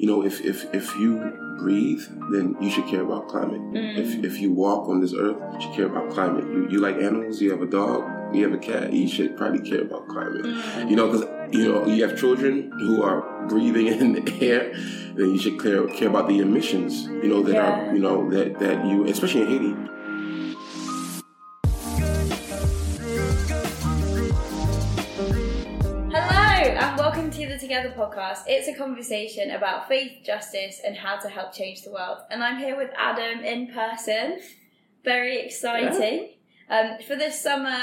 you know, if if if you breathe, then you should care about climate. Mm. If if you walk on this earth, you should care about climate. You you like animals? You have a dog? You have a cat? You should probably care about climate. Mm. You know, because you know you have children who are breathing in the air, then you should care care about the emissions. You know that Yeah. are you know that that you, especially in Haiti. To the Together podcast. It's a conversation about faith, justice, and how to help change the world. And I'm here with Adam in person. Very exciting. Um, for this summer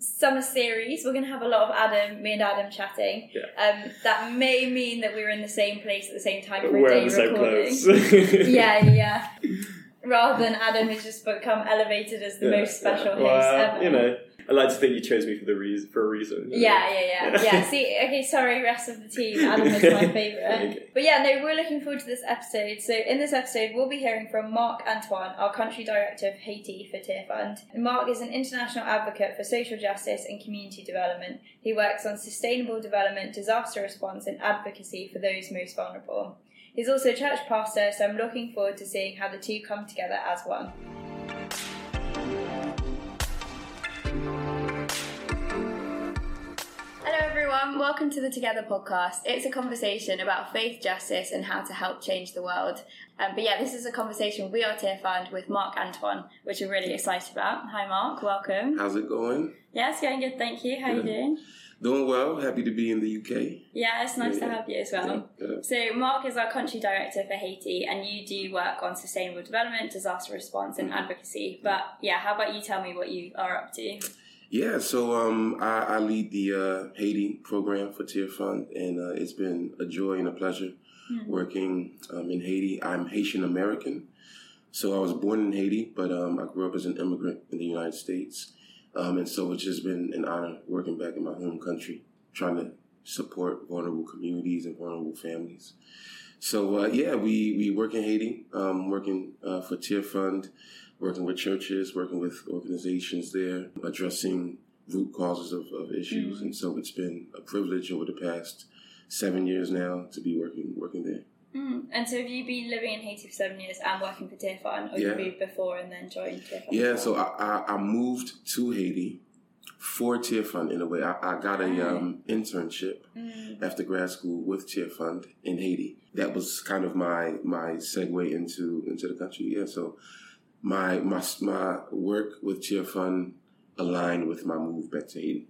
summer series, we're going to have a lot of Adam, me and Adam chatting. Um, that may mean that we're in the same place at the same time for a day the same recording. yeah, yeah. Rather than Adam has just become elevated as the Yeah, most special yeah. host Well, ever. you know, I like to think you chose me for the reason for a reason. know. Yeah, yeah, yeah, yeah. See, okay, sorry, rest of the team. Adam is my favourite. Okay. But yeah, no, we're looking forward to this episode. So in this episode, we'll be hearing from Mark Antoine, our country director of Haiti for Tear Fund. Mark is an international advocate for social justice and community development. He works on sustainable development, disaster response, and advocacy for those most vulnerable. He's also a church pastor, so I'm looking forward to seeing how the two come together as one. Everyone. Welcome to the Together podcast. It's a conversation about faith, justice, and how to help change the world. Um, but yeah, this is a conversation we are Tear Fund with Mark Antoine, which we're really excited about. Hi, Mark. Welcome. How's it going? Yeah, it's going good. Thank you. How are you doing? Doing well. Happy to be in the UK. Yeah, it's nice to have you as well. Yeah. So, Mark is our country director for Haiti, and you do work on sustainable development, disaster response, and advocacy. But yeah, how about you tell me what you are up to? Yeah, so um, I, I lead the uh, Haiti program for Tear Fund, and uh, it's been a joy and a pleasure working um, in Haiti. I'm Haitian American, so I was born in Haiti, but um, I grew up as an immigrant in the United States, um, and so it's just been an honor working back in my home country, trying to support vulnerable communities and vulnerable families. So uh, yeah, we we work in Haiti, um, working uh, for Tear Fund working with churches, working with organizations there, addressing root causes of, of issues. And so it's been a privilege over the past seven years now to be working working there. Mm. And so, have you been living in Haiti for seven years and working for Fund, or Yeah. you moved before and then joined Fund? Yeah, so I, I, I moved to Haiti for Tear Fund in a way. I, I got a um, internship Mm. after grad school with Tear Fund in Haiti. That was kind of my my segue into into the country. Yeah, so my my my work with Fund aligned with my move back to Haiti.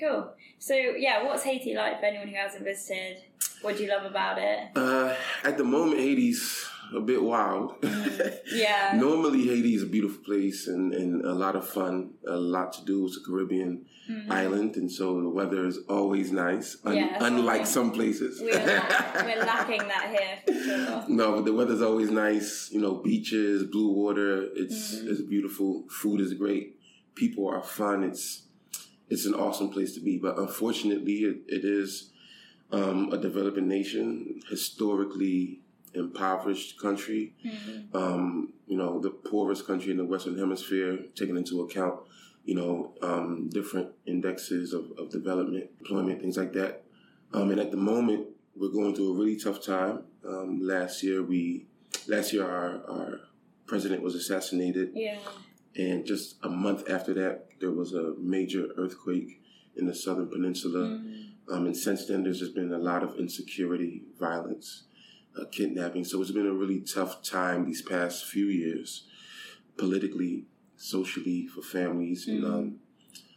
Cool. So, yeah, what's Haiti like for anyone who hasn't visited? What do you love about it? Uh, at the moment, Haiti's a bit wild. Yeah. Normally, Haiti is a beautiful place and, and a lot of fun, a lot to do. It's a Caribbean island, and so the weather is always nice, un- Yeah, unlike we're- some places. We're, we're lacking that here sure. no, but the weather's always nice. You know, beaches, blue water. It's Mm-hmm. it's beautiful. Food is great. People are fun. It's it's an awesome place to be. But unfortunately, it, it is um, a developing nation, historically impoverished country. Mm-hmm. Um, you know, the poorest country in the Western Hemisphere, taking into account, you know, um, different indexes of, of development, employment, things like that. Um, and at the moment, we're going through a really tough time. Um, last year, we last year our, our president was assassinated, Yeah. and just a month after that, there was a major earthquake in the southern peninsula. Mm-hmm. Um, and since then, there's just been a lot of insecurity, violence, uh, kidnapping. So it's been a really tough time these past few years, politically, socially, for families. And um,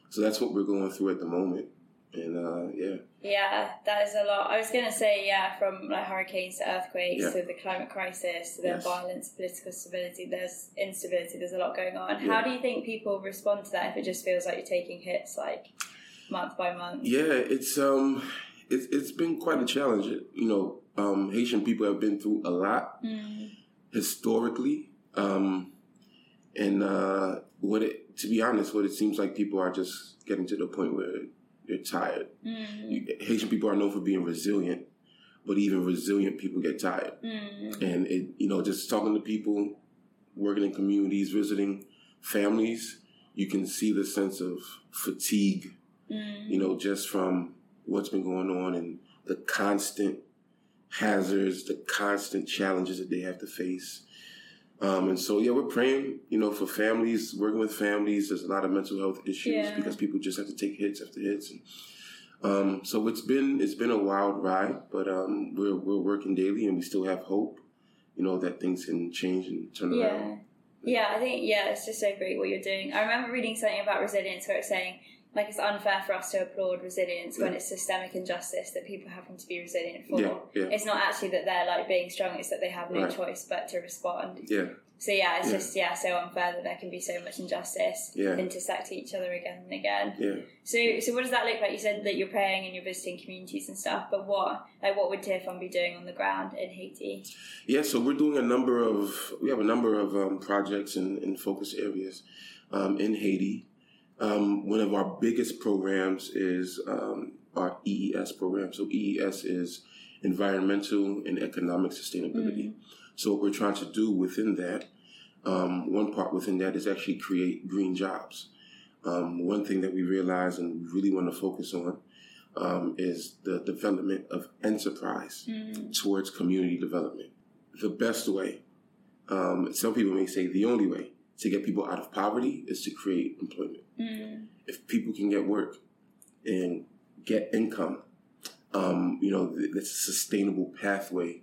so that's what we're going through at the moment. And uh, yeah, Yeah, that is a lot. I was going to say, yeah, from like hurricanes to earthquakes Yeah. to the climate crisis to the Yes. violence, political stability, there's instability, there's a lot going on. Yeah. How do you think people respond to that if it just feels like you're taking hits like month by month? yeah, it's um, it's it's been quite a challenge. You know, um, Haitian people have been through a lot Mm. historically, um, and uh, what it to be honest, what it seems like people are just getting to the point where they're tired. Mm. You- Haitian people are known for being resilient, but even resilient people get tired. Mm. And it, you know, just talking to people, working in communities, visiting families, you can see the sense of fatigue. Mm. You know, just from what's been going on and the constant hazards, the constant challenges that they have to face. Um, and so, yeah, we're praying, you know, for families, working with families. There's a lot of mental health issues Yeah. because people just have to take hits after hits. And, um, so it's been it's been a wild ride, but um, we're we're working daily, and we still have hope, you know, that things can change and turn Yeah. around. Yeah, I think yeah, it's just so great what you're doing. I remember reading something about resilience where it's saying like it's unfair for us to applaud resilience when Yeah. it's systemic injustice that people having to be resilient for. Yeah, yeah, It's not actually that they're like being strong; it's that they have no Right. choice but to respond. yeah, So yeah, it's just yeah, so unfair that there can be so much injustice Yeah. intersect each other again and again. yeah. So so what does that look like? You said that you're praying and you're visiting communities and stuff, but what like what would Tear Fund be doing on the ground in Haiti? Yeah, so we're doing a number of we have a number of um, projects and, and focus areas um, in Haiti. Um, one of our biggest programs is um, our EES program. So EES is environmental and economic sustainability. So what we're trying to do within that, um, one part within that is actually create green jobs. Um, one thing that we realize and we really want to focus on um, is the development of enterprise Mm. towards community development. The best way, um, some people may say the only way to get people out of poverty is to create employment. Mm. If people can get work and get income, um, you know, th- that's a sustainable pathway,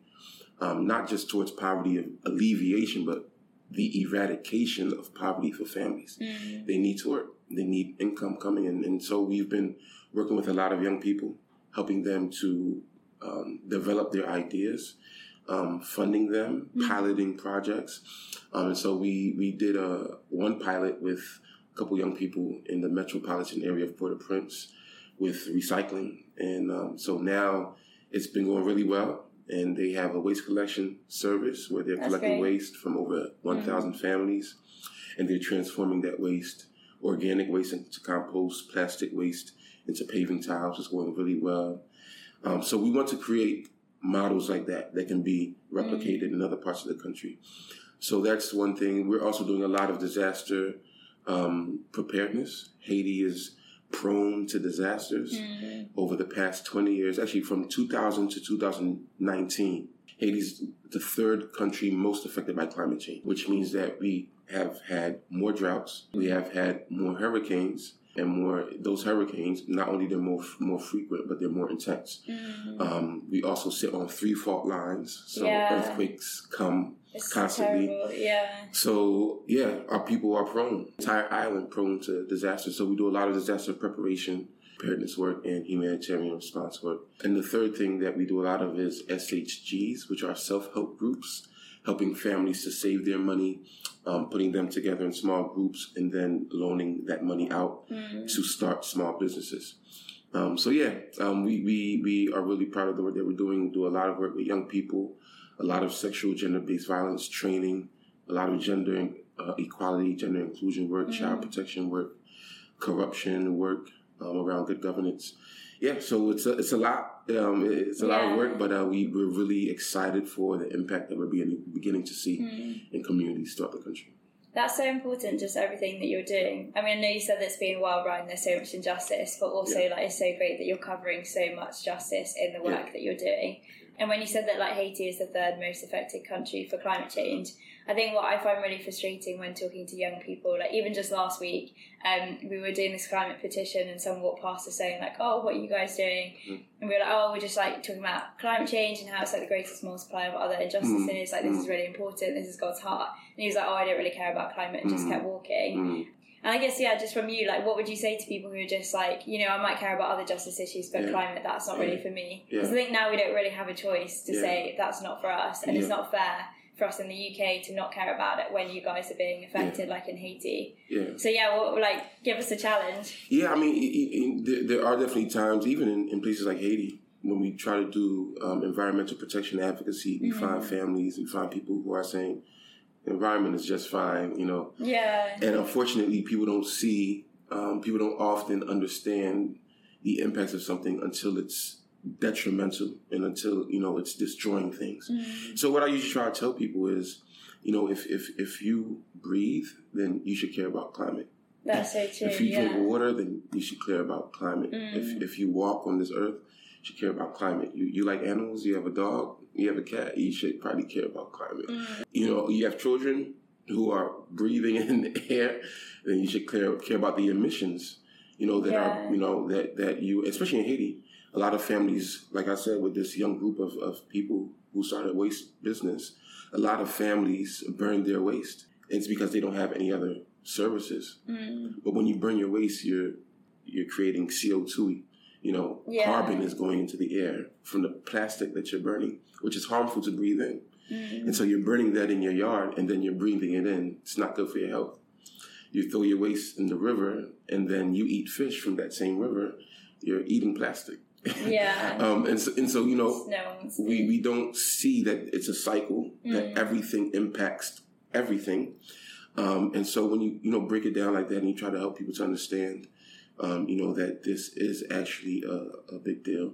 um, not just towards poverty alleviation, but the eradication of poverty for families. Mm. They need to work. They need income coming in. And so we've been working with a lot of young people, helping them to um, develop their ideas, um, funding them, Mhm. piloting projects. Um, and so we, we did a one pilot with a couple young people in the metropolitan area of Port-au-Prince with recycling. And um, so now it's been going really well. And they have a waste collection service where they're That's collecting great. waste from over 1,000 families. And they're transforming that waste, organic waste into compost, plastic waste into paving tiles. It's going really well. Um, so we want to create models like that that can be replicated in other parts of the country. So that's one thing. We're also doing a lot of disaster um, preparedness. Haiti is prone to disasters Mm. over the past 20 years, actually from 2000 to 2019. Haiti's the third country most affected by climate change, which means that we have had more droughts, we have had more hurricanes, and more those hurricanes. Not only they're more more frequent, but they're more intense. Mm. Um, we also sit on three fault lines, so Yeah. earthquakes come It's constantly. terrible. Yeah. so yeah, our people are prone, entire island prone to disaster. So we do a lot of disaster preparation, preparedness work, and humanitarian response work. And the third thing that we do a lot of is SHGs, which are self-help groups, helping families to save their money, um, putting them together in small groups, and then loaning that money out Mm. to start small businesses. Um, so yeah, um, we, we we are really proud of the work that we're doing. Do a lot of work with young people, a lot of sexual gender based violence training, a lot of gender uh, equality, gender inclusion work, child protection work, corruption work um, around good governance. Yeah, so it's a, it's a lot. Um, it's a lot of work, but uh, we we're really excited for the impact that we're beginning beginning to see Mm. in communities throughout the country. That's so important, just everything that you're doing. I mean, I know you said that it's been a wild ride and there's so much injustice, but also like it's so great that you're covering so much justice in the work Yeah. that you're doing. And when you said that like Haiti is the third most affected country for climate change, I think what I find really frustrating when talking to young people, like even just last week, um, we were doing this climate petition and someone walked past us saying like, "Oh, what are you guys doing?" Mm. And we were like, "Oh, we're just like talking about climate change and how it's like the greatest multiplier of other injustices. Like this is really important. This is God's heart." And he was like, "Oh, I don't really care about climate," and just Mm. kept walking. Mm. And I guess, yeah, just from you, like, what would you say to people who are just like, you know, I might care about other justice issues, but Yeah. climate, that's not really for me. Yeah. Because I think now we don't really have a choice to Yeah. say that's not for us, and it's not fair for us in the UK to not care about it when you guys are being affected, like in Haiti. Yeah. So yeah, well, like, give us a challenge. Yeah, I mean, there, are definitely times, even in, in places like Haiti, when we try to do um, environmental protection advocacy, we Mhm. find families, we find people who are saying, environment is just fine, you know. Yeah. And unfortunately, people don't see, um, people don't often understand the impacts of something until it's detrimental and until, you know, it's destroying things. Mm. So what I usually try to tell people is, you know, if, if, if you breathe, then you should care about climate. That's so true. If you Yeah. drink water, then you should care about climate. Mm. If if you walk on this earth, should care about climate. You you like animals, you have a dog, you have a cat, you should probably care about climate. Mm. You know, you have children who are breathing in the air, then you should care care about the emissions. You know that Yeah. are you know that that you especially in Haiti, a lot of families, like I said, with this young group of, of people who started waste business, a lot of families burn their waste. It's because they don't have any other services. Mm. But when you burn your waste, you're you're creating CO two. You know, Yeah. carbon is going into the air from the plastic that you're burning, which is harmful to breathe in. Mm. And so you're burning that in your yard, and then you're breathing it in. It's not good for your health. You throw your waste in the river, and then you eat fish from that same river. You're eating plastic. Yeah. um, and so, and so you know, we, we don't see that it's a cycle that Mm. everything impacts everything um, and so when you you know break it down like that and you try to help people to understand um, you know that this is actually a, a big deal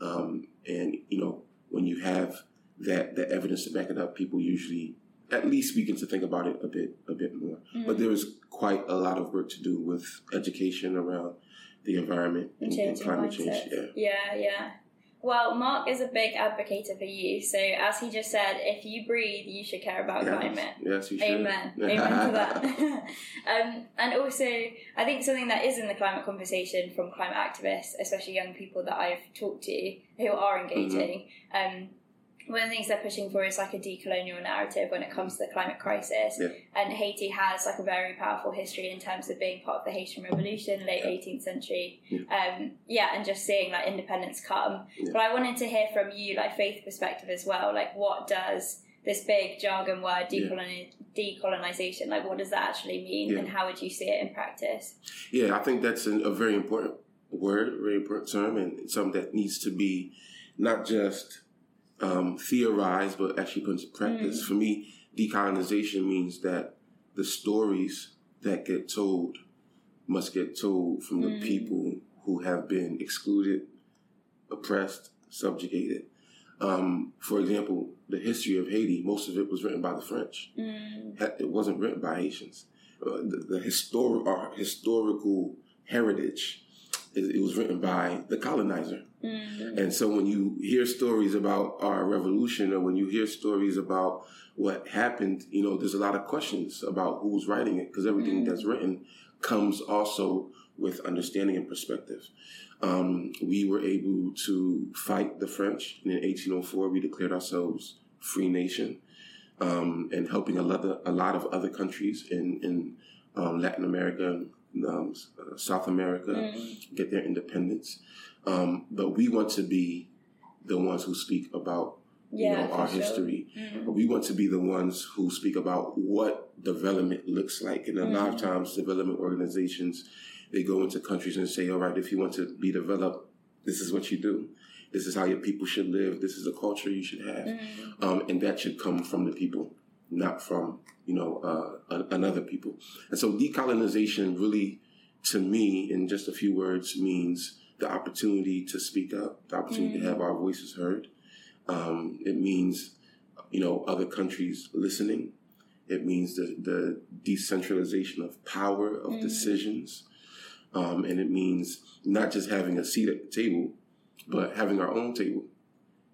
um, and you know when you have that that evidence to back it up people usually at least begin to think about it a bit a bit more Mm. but there is quite a lot of work to do with education around the environment And and, and climate mindsets. change yeah Yeah, yeah. Well, Mark is a big advocate for you. So, as he just said, if you breathe, you should care about yes, climate. yes you should Amen. Amen to that. um, and also, I think something that is in the climate conversation from climate activists, especially young people that I've talked to who are engaging, Mm-hmm. um, one of the things they're pushing for is like a decolonial narrative when it comes to the climate crisis. Yeah. And Haiti has like a very powerful history in terms of being part of the Haitian Revolution, late 18th century. Yeah. Um, yeah, and just seeing like independence come. Yeah. But I wanted to hear from you, like faith perspective as well. Like, what does this big jargon word, Yeah. decoloni- decolonization, like, what does that actually mean, Yeah. and how would you see it in practice? Yeah, I think that's a, a very important word, very important term, and something that needs to be not just um, theorized, but actually put into practice. For me, decolonization means that the stories that get told must get told from the Mm. people who have been excluded, oppressed, subjugated. Um, for example, the history of Haiti, most of it was written by the French Mm, it wasn't written by Haitians. Uh, the the histor- our historical heritage, it, was written by the colonizer. mm, And so when you hear stories about our revolution or when you hear stories about what happened, you know, there's a lot of questions about who's writing it because everything Mm. that's written comes also with understanding and perspective. Um, we were able to fight the French. And in 1804, we declared ourselves free nation um, and helping a lot, of, a lot of other countries in, in um, Latin America, um, uh, South America, mm, get their independence. Um, but we want to be the ones who speak about you yeah, know, our sure. history. Mm, But we want to be the ones who speak about what development looks like. And a lot of Mm. times, development organizations they go into countries and say, "All right, if you want to be developed, this is what you do. This is how your people should live. This is the culture you should have." mm, um, and that should come from the people, not from you know uh, another people. And so decolonization really, to me, in just a few words, means the opportunity to speak up, the opportunity to Mm. have our voices heard. Um, it means you know other countries listening. It means the, the decentralization of power of Mm. decisions, um, and it means not just having a seat at the table, but having our own table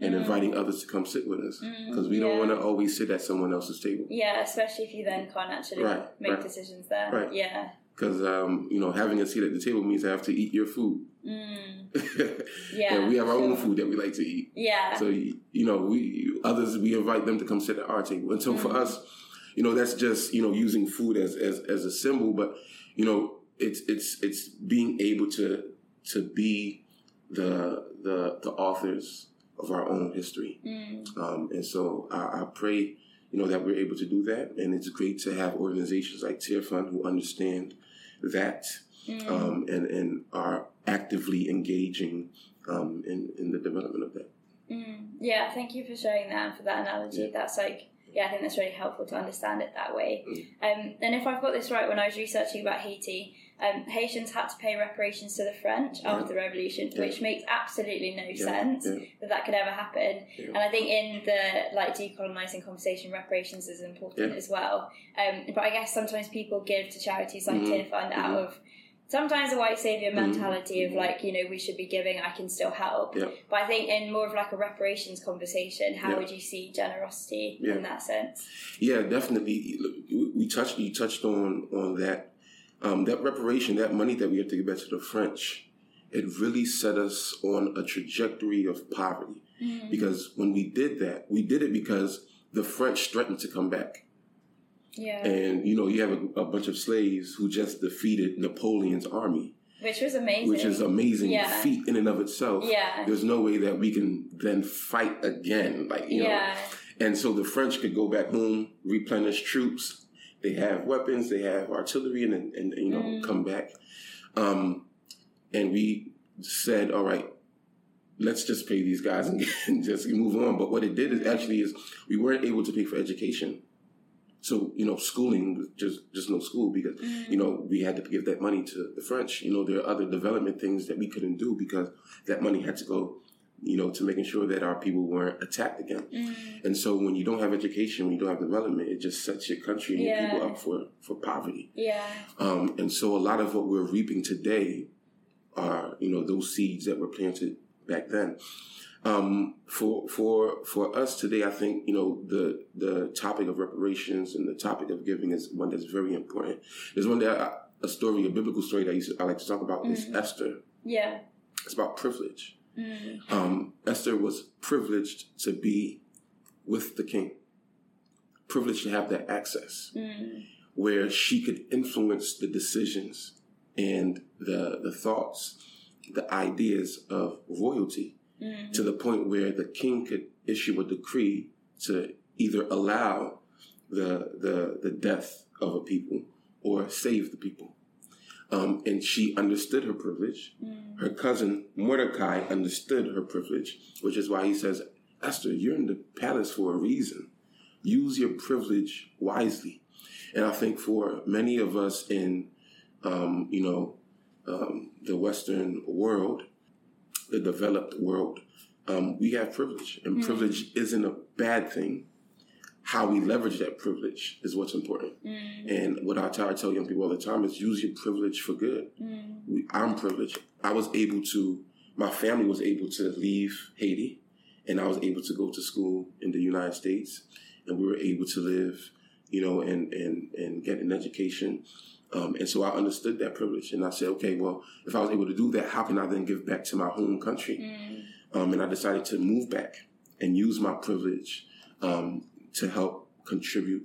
and Mm. inviting others to come sit with us mm, because we don't want to always sit at someone else's table. Yeah, especially if you then can't actually Right, make right. decisions there. Right. Yeah. Because um, you know, having a seat at the table means I have to eat your food. Mm, Yeah, and we have our own food that we like to eat. yeah. So you know, we others we invite them to come sit at our table. And so for Mhm. us, you know, that's just you know using food as as as a symbol, but you know, it's it's it's being able to to be the the the authors of our own history. Mm, Um, and so I, I pray, you know, that we're able to do that. And it's great to have organizations like Tear Fund who understand that mm. um, and, and are actively engaging um, in, in the development of that. Mm, yeah, thank you for sharing that and for that analogy. Yeah. That's like, yeah, I think that's really helpful to understand it that way. Mm. Um, and if I've got this right, when I was researching about Haiti, um, Haitians had to pay reparations to the French Yeah. after the revolution, Yeah. which makes absolutely no Yeah, sense that that could ever happen. And I think in the like decolonizing conversation, reparations is important as well. Um, but I guess sometimes people give to charities like Mhm. Tear Fund out Mhm. of sometimes a white savior mentality of like you know we should be giving i can still help Yeah. but i think in more of like a reparations conversation how Yeah. would you see generosity Yeah. in that sense Yeah, definitely. Look, we- We touched you touched on on that um, that reparation, that money that we have to give back to the French. It really set us on a trajectory of poverty because when we did that, we did it because the French threatened to come back, yeah and you know you have a, a bunch of slaves who just defeated Napoleon's army, which was amazing which is amazing Yeah. feat in and of itself. yeah There's no way that we can then fight again, like you know. yeah And so the French could go back home, replenish troops. They have weapons, they have artillery, and, and you know, Mm. come back. Um, and we said, all right, let's just pay these guys and, and just move on. But what it did is actually is we weren't able to pay for education. So you know, schooling just just no school because you know we had to give that money to the French. You know, there are other development things that we couldn't do because that money had to go, you know, to making sure that our people weren't attacked again. Mm. And so when you don't have education, when you don't have development, it just sets your country and your people up for, for poverty. yeah Um, and so a lot of what we're reaping today are, you know, those seeds that were planted back then. Um, for for for us today, I think you know the the topic of reparations and the topic of giving is one that's very important. There's one that I, a story, a biblical story that I, used to, I like to talk about is Mhm. Esther. yeah It's about privilege. Mm. Um, Esther was privileged to be with the king, privileged to have that access Mm. where she could influence the decisions and the the thoughts, the ideas of royalty Mm. to the point where the king could issue a decree to either allow the the the death of a people or save the people. Um, and she understood her privilege. Mm. Her cousin Mordecai understood her privilege, which is why he says, Esther, you're in the palace for a reason. Use your privilege wisely. And I think for many of us in, um, you know, um, the Western world, the developed world, um, we have privilege, and Mm. privilege isn't a bad thing. How we leverage that privilege is what's important. Mm. And what I try to tell young people all the time is use your privilege for good. Mm. We, I'm privileged. I was able to, my family was able to leave Haiti, and I was able to go to school in the United States, and we were able to live, you know, and and and get an education. Um, and so I understood that privilege, and I said, okay, well, if I was able to do that, how can I then give back to my home country? Mm. Um, and I decided to move back and use my privilege um, to help contribute.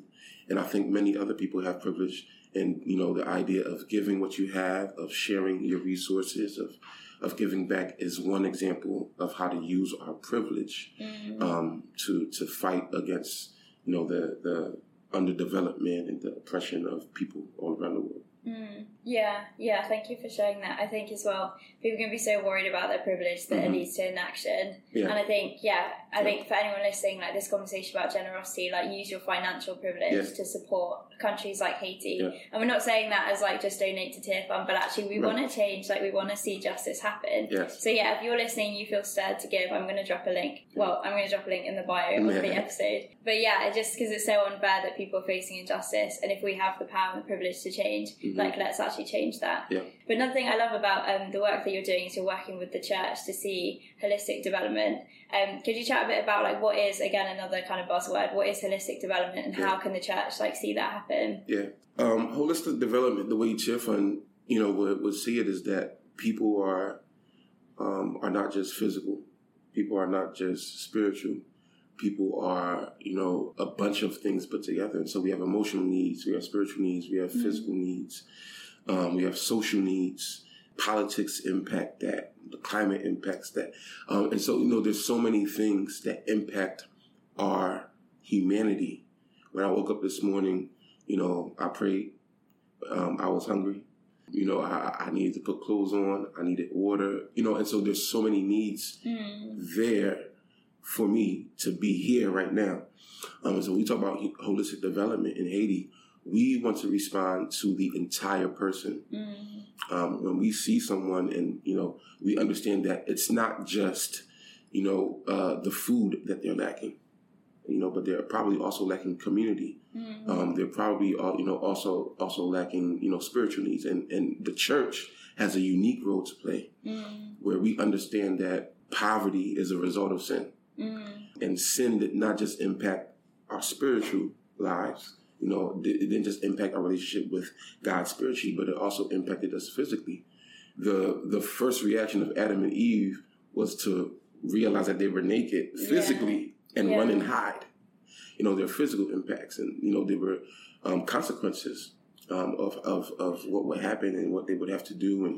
And I think many other people have privilege, and you know, the idea of giving what you have, of sharing your resources, of of giving back is one example of how to use our privilege Mm. um, to to fight against you know the the underdevelopment and the oppression of people all around the world. Mm. Yeah, yeah, thank you for sharing that. I think as well, people can be so worried about their privilege that it Mhm. leads to inaction. Yeah. And I think, yeah, I think for anyone listening, like this conversation about generosity, like use your financial privilege Yeah. to support countries like Haiti. Yeah. And we're not saying that as like just donate to Tear Fund, but actually we Right. want to change, like we want to see justice happen. Yes. So yeah, if you're listening, you feel stirred to give, I'm going to drop a link. Well, I'm going to drop a link in the bio of the episode. But yeah, just because it's so unfair that people are facing injustice, and if we have the power and the privilege to change, Mhm. like let's actually change that. Yeah. But another thing I love about um, the work that you're doing is you're working with the church to see holistic development. Um, could you chat a bit about like what is again another kind of buzzword? What is holistic development, and how can the church like see that happen? Yeah. Um, holistic development, the way Fund, you know, would, would see it is that people are um, are not just physical. People are not just spiritual. People are, you know, a bunch of things put together. And so we have emotional needs, we have spiritual needs, we have Mhm. physical needs, um, we have social needs. Politics impact that. The climate impacts that. Um, and so, you know, there's so many things that impact our humanity. When I woke up this morning, you know, I prayed. Um, I was hungry. You know, I, I needed to put clothes on. I needed water. You know, and so there's so many needs Mm. there for me to be here right now. Um, so we talk about holistic development in Haiti. We want to respond to the entire person. Mm. Um, when we see someone, and you know, we understand that it's not just, you know, uh, the food that they're lacking. you know, but they're probably also lacking community. Mm. Um, they're probably, uh, you know, also also lacking, you know, spiritual needs. And and the church has a unique role to play, Mm. where we understand that poverty is a result of sin, Mm. and sin did not just impact our spiritual lives. You know, it didn't just impact our relationship with God spiritually, but it also impacted us physically. The the first reaction of Adam and Eve was to realize that they were naked Yeah. physically and Yeah. run and hide. You know, their physical impacts, and you know, there were um, consequences um, of, of of what would happen and what they would have to do, and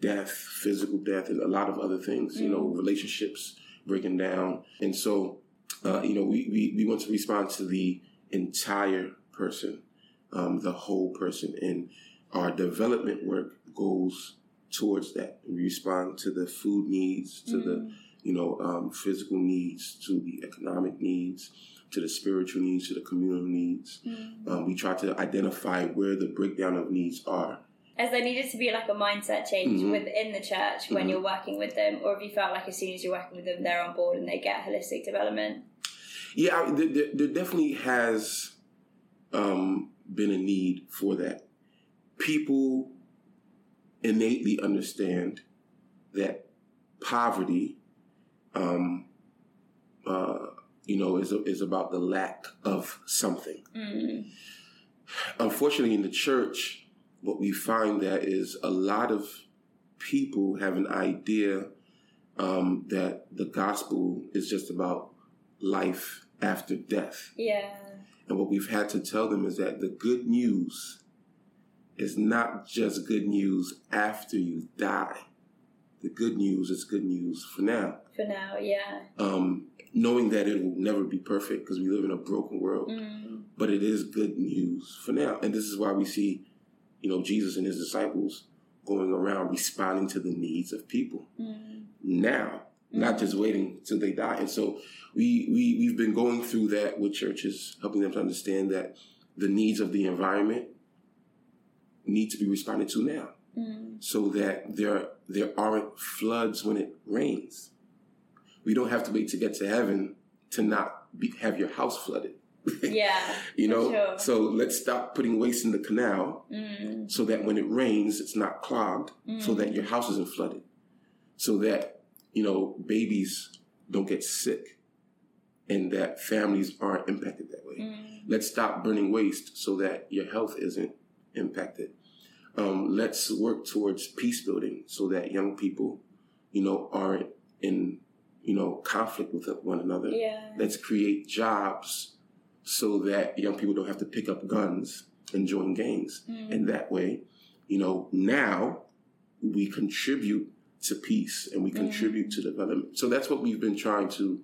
death, physical death, and a lot of other things. You know, relationships breaking down, and so uh, you know, we, we we want to respond to the entire person, um, the whole person, and our development work goes towards that. We respond to the food needs, to the you know um, physical needs, to the economic needs, to the spiritual needs, to the communal needs. Mm. Um, we try to identify where the breakdown of needs are. Has there needed to be like a mindset change Mhm. within the church when Mhm. you're working with them, or have you felt like as soon as you're working with them, they're on board and they get holistic development? Yeah, there, there definitely has um, been a need for that. People innately understand that poverty, um, uh, you know, is is about the lack of something. Mm. Unfortunately, in the church, what we find that is a lot of people have an idea um, that the gospel is just about life after death. Yeah. And what we've had to tell them is that the good news is not just good news after you die. The good news is good news for now. For now, yeah. Um, knowing that it will never be perfect because we live in a broken world, Mm. but it is good news for now. And this is why we see, you know, Jesus and his disciples going around responding to the needs of people Mm. now, not just waiting till they die. And so we, we, we've been going through that with churches, helping them to understand that the needs of the environment need to be responded to now Mm. so that there, there aren't floods when it rains. We don't have to wait to get to heaven to not be, have your house flooded. Yeah. you know, sure. so let's stop putting waste in the canal Mm. so that when it rains, it's not clogged, so that your house isn't flooded, so that you know babies don't get sick, and that families aren't impacted that way. Mm. Let's stop burning waste so that your health isn't impacted. Um, let's work towards peace building so that young people, you know, aren't in you know conflict with one another. Yeah. Let's create jobs so that young people don't have to pick up guns and join gangs. Mm. And that way, you know, now we contribute to peace and we contribute to development. So that's what we've been trying to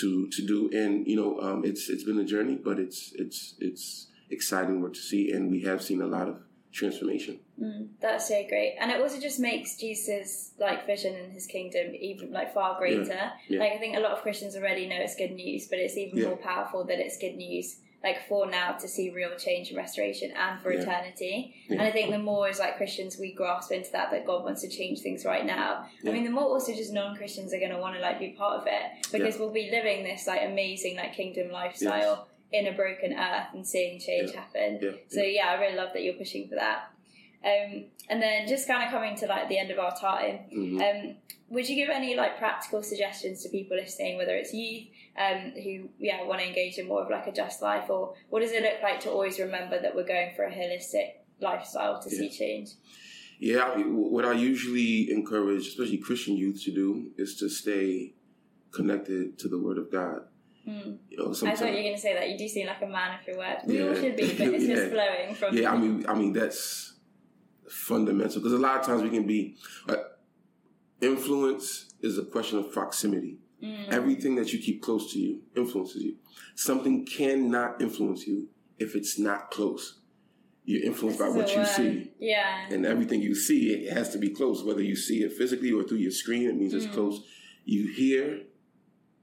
to to do. And you know, um, it's it's been a journey, but it's it's it's exciting work to see, and we have seen a lot of transformation. Mm, that's so great, and it also just makes Jesus' like vision in His kingdom even like far greater. yeah. Like I think a lot of Christians already know it's good news, but it's even Yeah. more powerful that it's good news. Like for now to see real change and restoration, and for Yeah. eternity. Yeah. And I think the more as like Christians we grasp into that that God wants to change things right now. Yeah. I mean, the more also just non Christians are going to want to like be part of it because we'll be living this like amazing like kingdom lifestyle in a broken earth and seeing change happen. So yeah, I really love that you're pushing for that. Um, and then just kind of coming to like the end of our time, Mhm. um, would you give any like practical suggestions to people listening, whether it's youth um, who yeah want to engage in more of like a just life, or what does it look like to always remember that we're going for a holistic lifestyle to see change? Yeah, what I usually encourage, especially Christian youth, to do is to stay connected to the Word of God. Hmm. You know, I thought you were going to say that. You do seem like a man of your word. We all Yeah. should be, but it's just flowing from. Yeah, I mean, I mean that's fundamental because a lot of times we can be. Uh, influence is a question of proximity. Mm. Everything that you keep close to you influences you. Something cannot influence you if it's not close. You're influenced This by what you word. see, Yeah. and everything you see it has to be close. Whether you see it physically or through your screen, it means it's Mm. close. You hear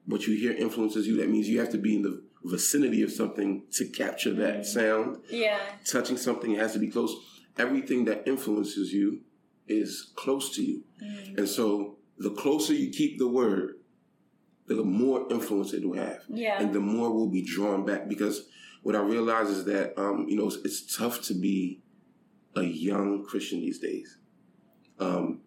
what you hear influences you. That means you have to be in the vicinity of something to capture that Mm. sound Yeah. touching something has to be close. Everything that influences you is close to you. Mm. And so the closer you keep the word, the more influence it will have, Yeah. and the more we'll be drawn back. Because what I realize is that um, you know it's, it's tough to be a young Christian these days, um,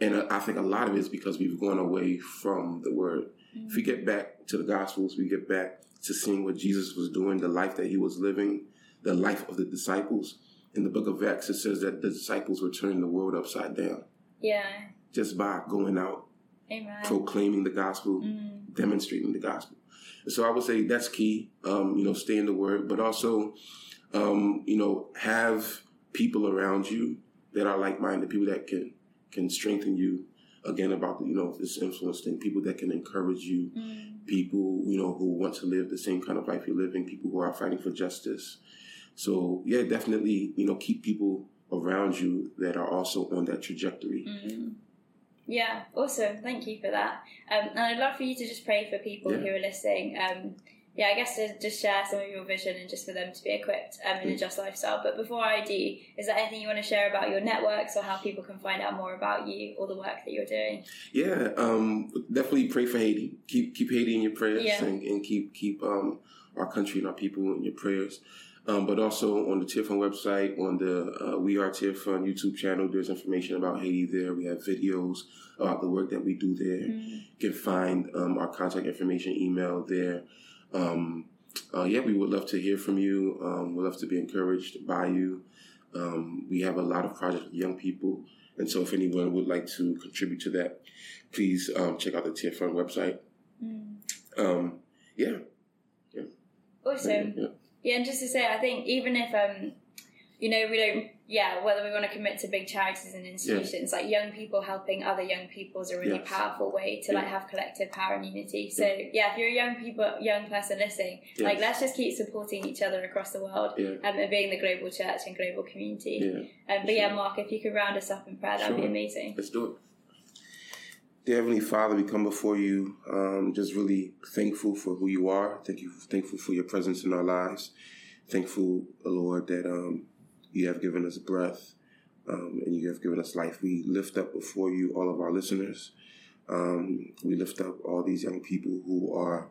and I I think a lot of it is because we've gone away from the Word. If we get back to the Gospels, we get back to seeing what Jesus was doing, the life that he was living, the life of the disciples. In the book of Acts, it says that the disciples were turning the world upside down Yeah. just by going out, Amen. proclaiming the gospel, Mm. demonstrating the gospel. So I would say that's key, um, you know, stay in the word, but also, um, you know, have people around you that are like minded, people that can can strengthen you. Again, about the, you know this influence thing, people that can encourage you, Mm. people you know who want to live the same kind of life you're living, people who are fighting for justice. So yeah, definitely you know keep people around you that are also on that trajectory. Mm. Yeah, awesome. Thank you for that. Um, and I'd love for you to just pray for people Yeah. who are listening. Um, yeah, I guess to just share some of your vision and just for them to be equipped um, in a just lifestyle. But before I do, is there anything you want to share about your networks or how people can find out more about you or the work that you're doing? Yeah, um, definitely pray for Haiti. Keep keep Haiti in your prayers, Yeah. and, and keep keep um, our country and our people in your prayers. Um, but also on the Tear Fund website, on the uh, We Are Tear Fund YouTube channel, there's information about Haiti there. We have videos about the work that we do there. Mm. You can find um, our contact information, email there. Um, uh, yeah, we would love to hear from you. Um, we'd love to be encouraged by you. Um, we have a lot of projects with young people. And so if anyone would like to contribute to that, please um, check out the Tear Fund website. Mm. Um, yeah. Awesome. Yeah. Yeah, and just to say, I think even if um, you know, we don't, yeah, whether we want to commit to big charities and institutions, like young people helping other young people is a really Yes. powerful way to like have collective power and unity. So yeah, if you're a young people, young person listening, like let's just keep supporting each other across the world. Yeah. Um, and being the global church and global community. Yeah. Um, but yeah, Mark, if you could round us up in prayer, that'd be amazing. Let's do it. Dear Heavenly Father, we come before you um, just really thankful for who you are. Thank you, thankful for your presence in our lives. Thankful, Lord, that um, you have given us breath um, and you have given us life. We lift up before you all of our listeners. Um, we lift up all these young people who are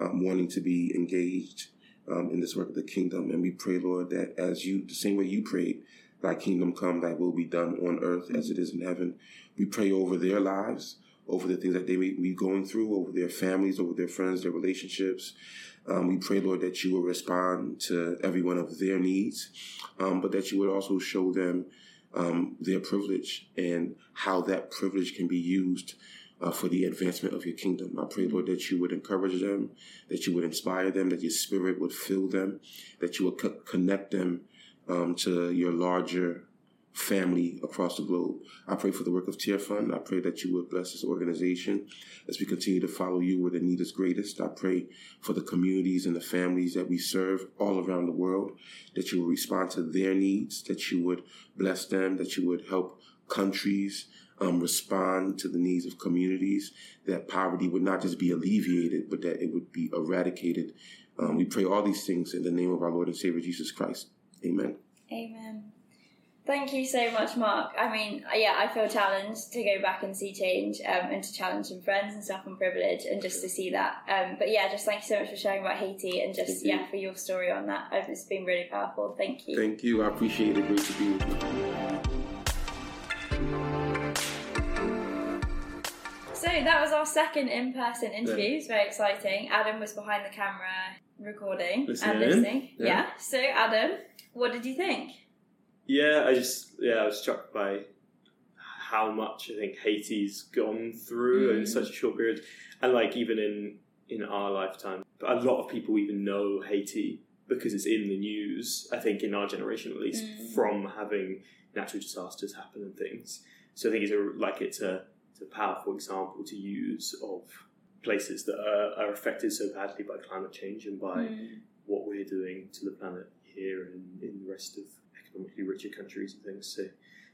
um, wanting to be engaged um, in this work of the kingdom. And we pray, Lord, that as you, the same way you prayed, thy kingdom come, thy will be done on earth as it is in heaven. We pray over their lives, over the things that they may be going through, over their families, over their friends, their relationships. Um, we pray, Lord, that you will respond to every one of their needs, um, but that you would also show them um, their privilege and how that privilege can be used uh, for the advancement of your kingdom. I pray, Lord, that you would encourage them, that you would inspire them, that your spirit would fill them, that you would co- connect them um, to your larger family across the globe. I pray for the work of Tear Fund. I pray that you would bless this organization as we continue to follow you where the need is greatest. I pray for the communities and the families that we serve all around the world, that you would respond to their needs, that you would bless them, that you would help countries um, respond to the needs of communities, that poverty would not just be alleviated, but that it would be eradicated. Um, we pray all these things in the name of our Lord and Savior Jesus Christ. Amen. Amen. Thank you so much, Mark. I mean, yeah, I feel challenged to go back and see change um, and to challenge some friends and stuff on privilege and just to see that. Um, but yeah, just thank you so much for sharing about Haiti and just, yeah, for your story on that. Um, It's been really powerful. Thank you. Thank you. I appreciate it. Great to be with you. So that was our second in-person interview. It's very exciting. Adam was behind the camera recording Listening and listening. Yeah. Yeah. So Adam, what did you think? Yeah, I just yeah, I was struck by how much I think Haiti's gone through in Mm. such a short period, and like even in in our lifetime, a lot of people even know Haiti because it's in the news. I think in our generation at least, Mm. from having natural disasters happen and things. So I think it's a, like it's a it's a powerful example to use of places that are, are affected so badly by climate change and by Mm. what we're doing to the planet here and in the rest of economically richer countries and things. So,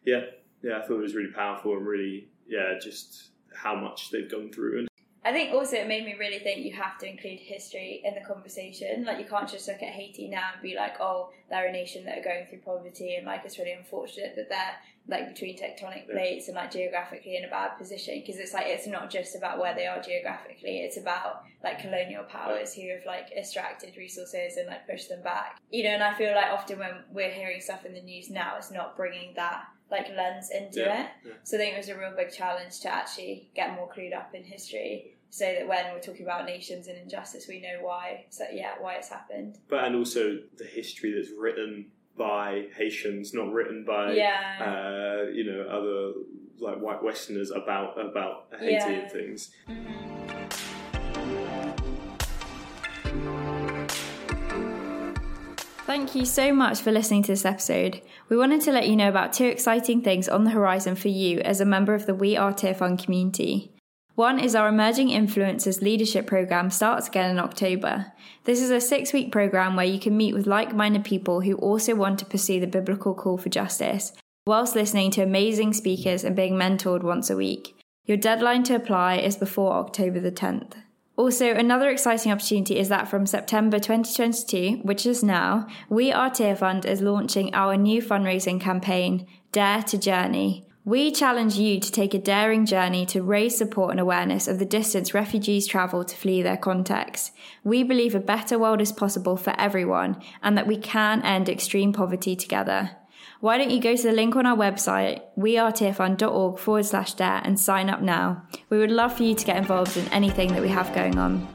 yeah, yeah, I thought it was really powerful and really, yeah, just how much they've gone through. And I think also it made me really think you have to include history in the conversation. Like you can't just look at Haiti now and be like, oh, they're a nation that are going through poverty and like it's really unfortunate that they're like between tectonic plates and like geographically in a bad position. Because it's like it's not just about where they are geographically. It's about like colonial powers who have like extracted resources and like pushed them back. You know and i feel like often when we're hearing stuff in the news now it's not bringing that like lens into Yeah, it. yeah. so i think it was a real big challenge to actually get more clued up in history so that when we're talking about nations and injustice we know why so yeah why it's happened But and also the history that's written by Haitians, not written by yeah uh, you know other like white Westerners about about Haiti Yeah. and things. Thank you so much for listening to this episode. We wanted to let you know about two exciting things on the horizon for you as a member of the We Are Tear Fund community. One is our Emerging Influencers Leadership Program starts again in October. This is a six week program where you can meet with like minded people who also want to pursue the biblical call for justice, whilst listening to amazing speakers and being mentored once a week. Your deadline to apply is before October the 10th. Also, another exciting opportunity is that from September 2022, which is now, We Are Tear Fund is launching our new fundraising campaign, Dare to Journey. We challenge you to take a daring journey to raise support and awareness of the distance refugees travel to flee their context. We believe a better world is possible for everyone and that we can end extreme poverty together. Why don't you go to the link on our website, wearetearfund.org forward slash dare, and sign up now? We would love for you to get involved in anything that we have going on.